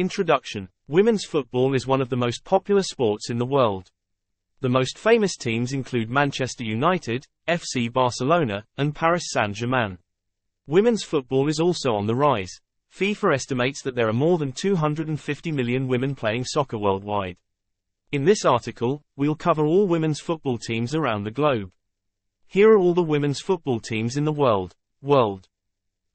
Introduction Women's football is one of the most popular sports in the world. The most famous teams include Manchester United, FC Barcelona, and Paris Saint-Germain. Women's football is also on the rise. FIFA estimates that there are more than 250 million women playing soccer worldwide. In this article, we'll cover all women's football teams around the globe. Here are all the women's football teams in the world. World.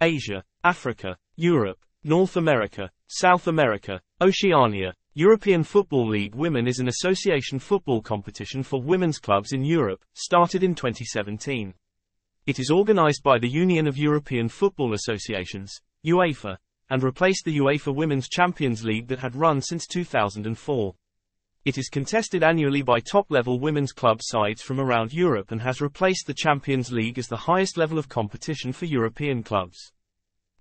Asia, Africa, Europe, North America, South America, Oceania. European Football League Women is an association football competition for women's clubs in Europe, started in 2017. It is organized by the Union of European Football Associations, UEFA, and replaced the UEFA Women's Champions League that had run since 2004. It is contested annually by top-level women's club sides from around Europe and has replaced the Champions League as the highest level of competition for European clubs.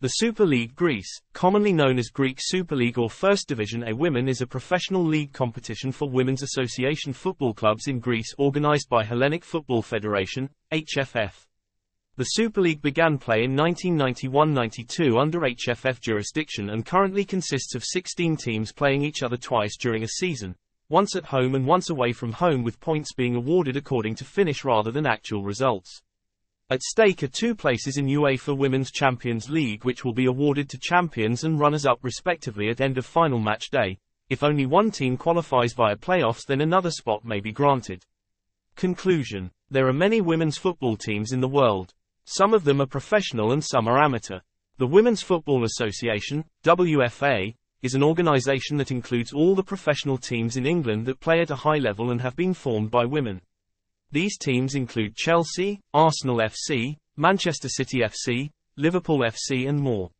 The Super League Greece, commonly known as Greek Super League or First Division A Women is a professional league competition for women's association football clubs in Greece organized by Hellenic Football Federation, HFF. The Super League began play in 1991-92 under HFF jurisdiction and currently consists of 16 teams playing each other twice during a season, once at home and once away from home with points being awarded according to finish rather than actual results. At stake are two places in UEFA Women's Champions League which will be awarded to champions and runners-up respectively at end of final match day. If only one team qualifies via playoffs then another spot may be granted. Conclusion. There are many women's football teams in the world. Some of them are professional and some are amateur. The Women's Football Association, WFA, is an organization that includes all the professional teams in England that play at a high level and have been formed by women. These teams include Chelsea, Arsenal FC, Manchester City FC, Liverpool FC and more.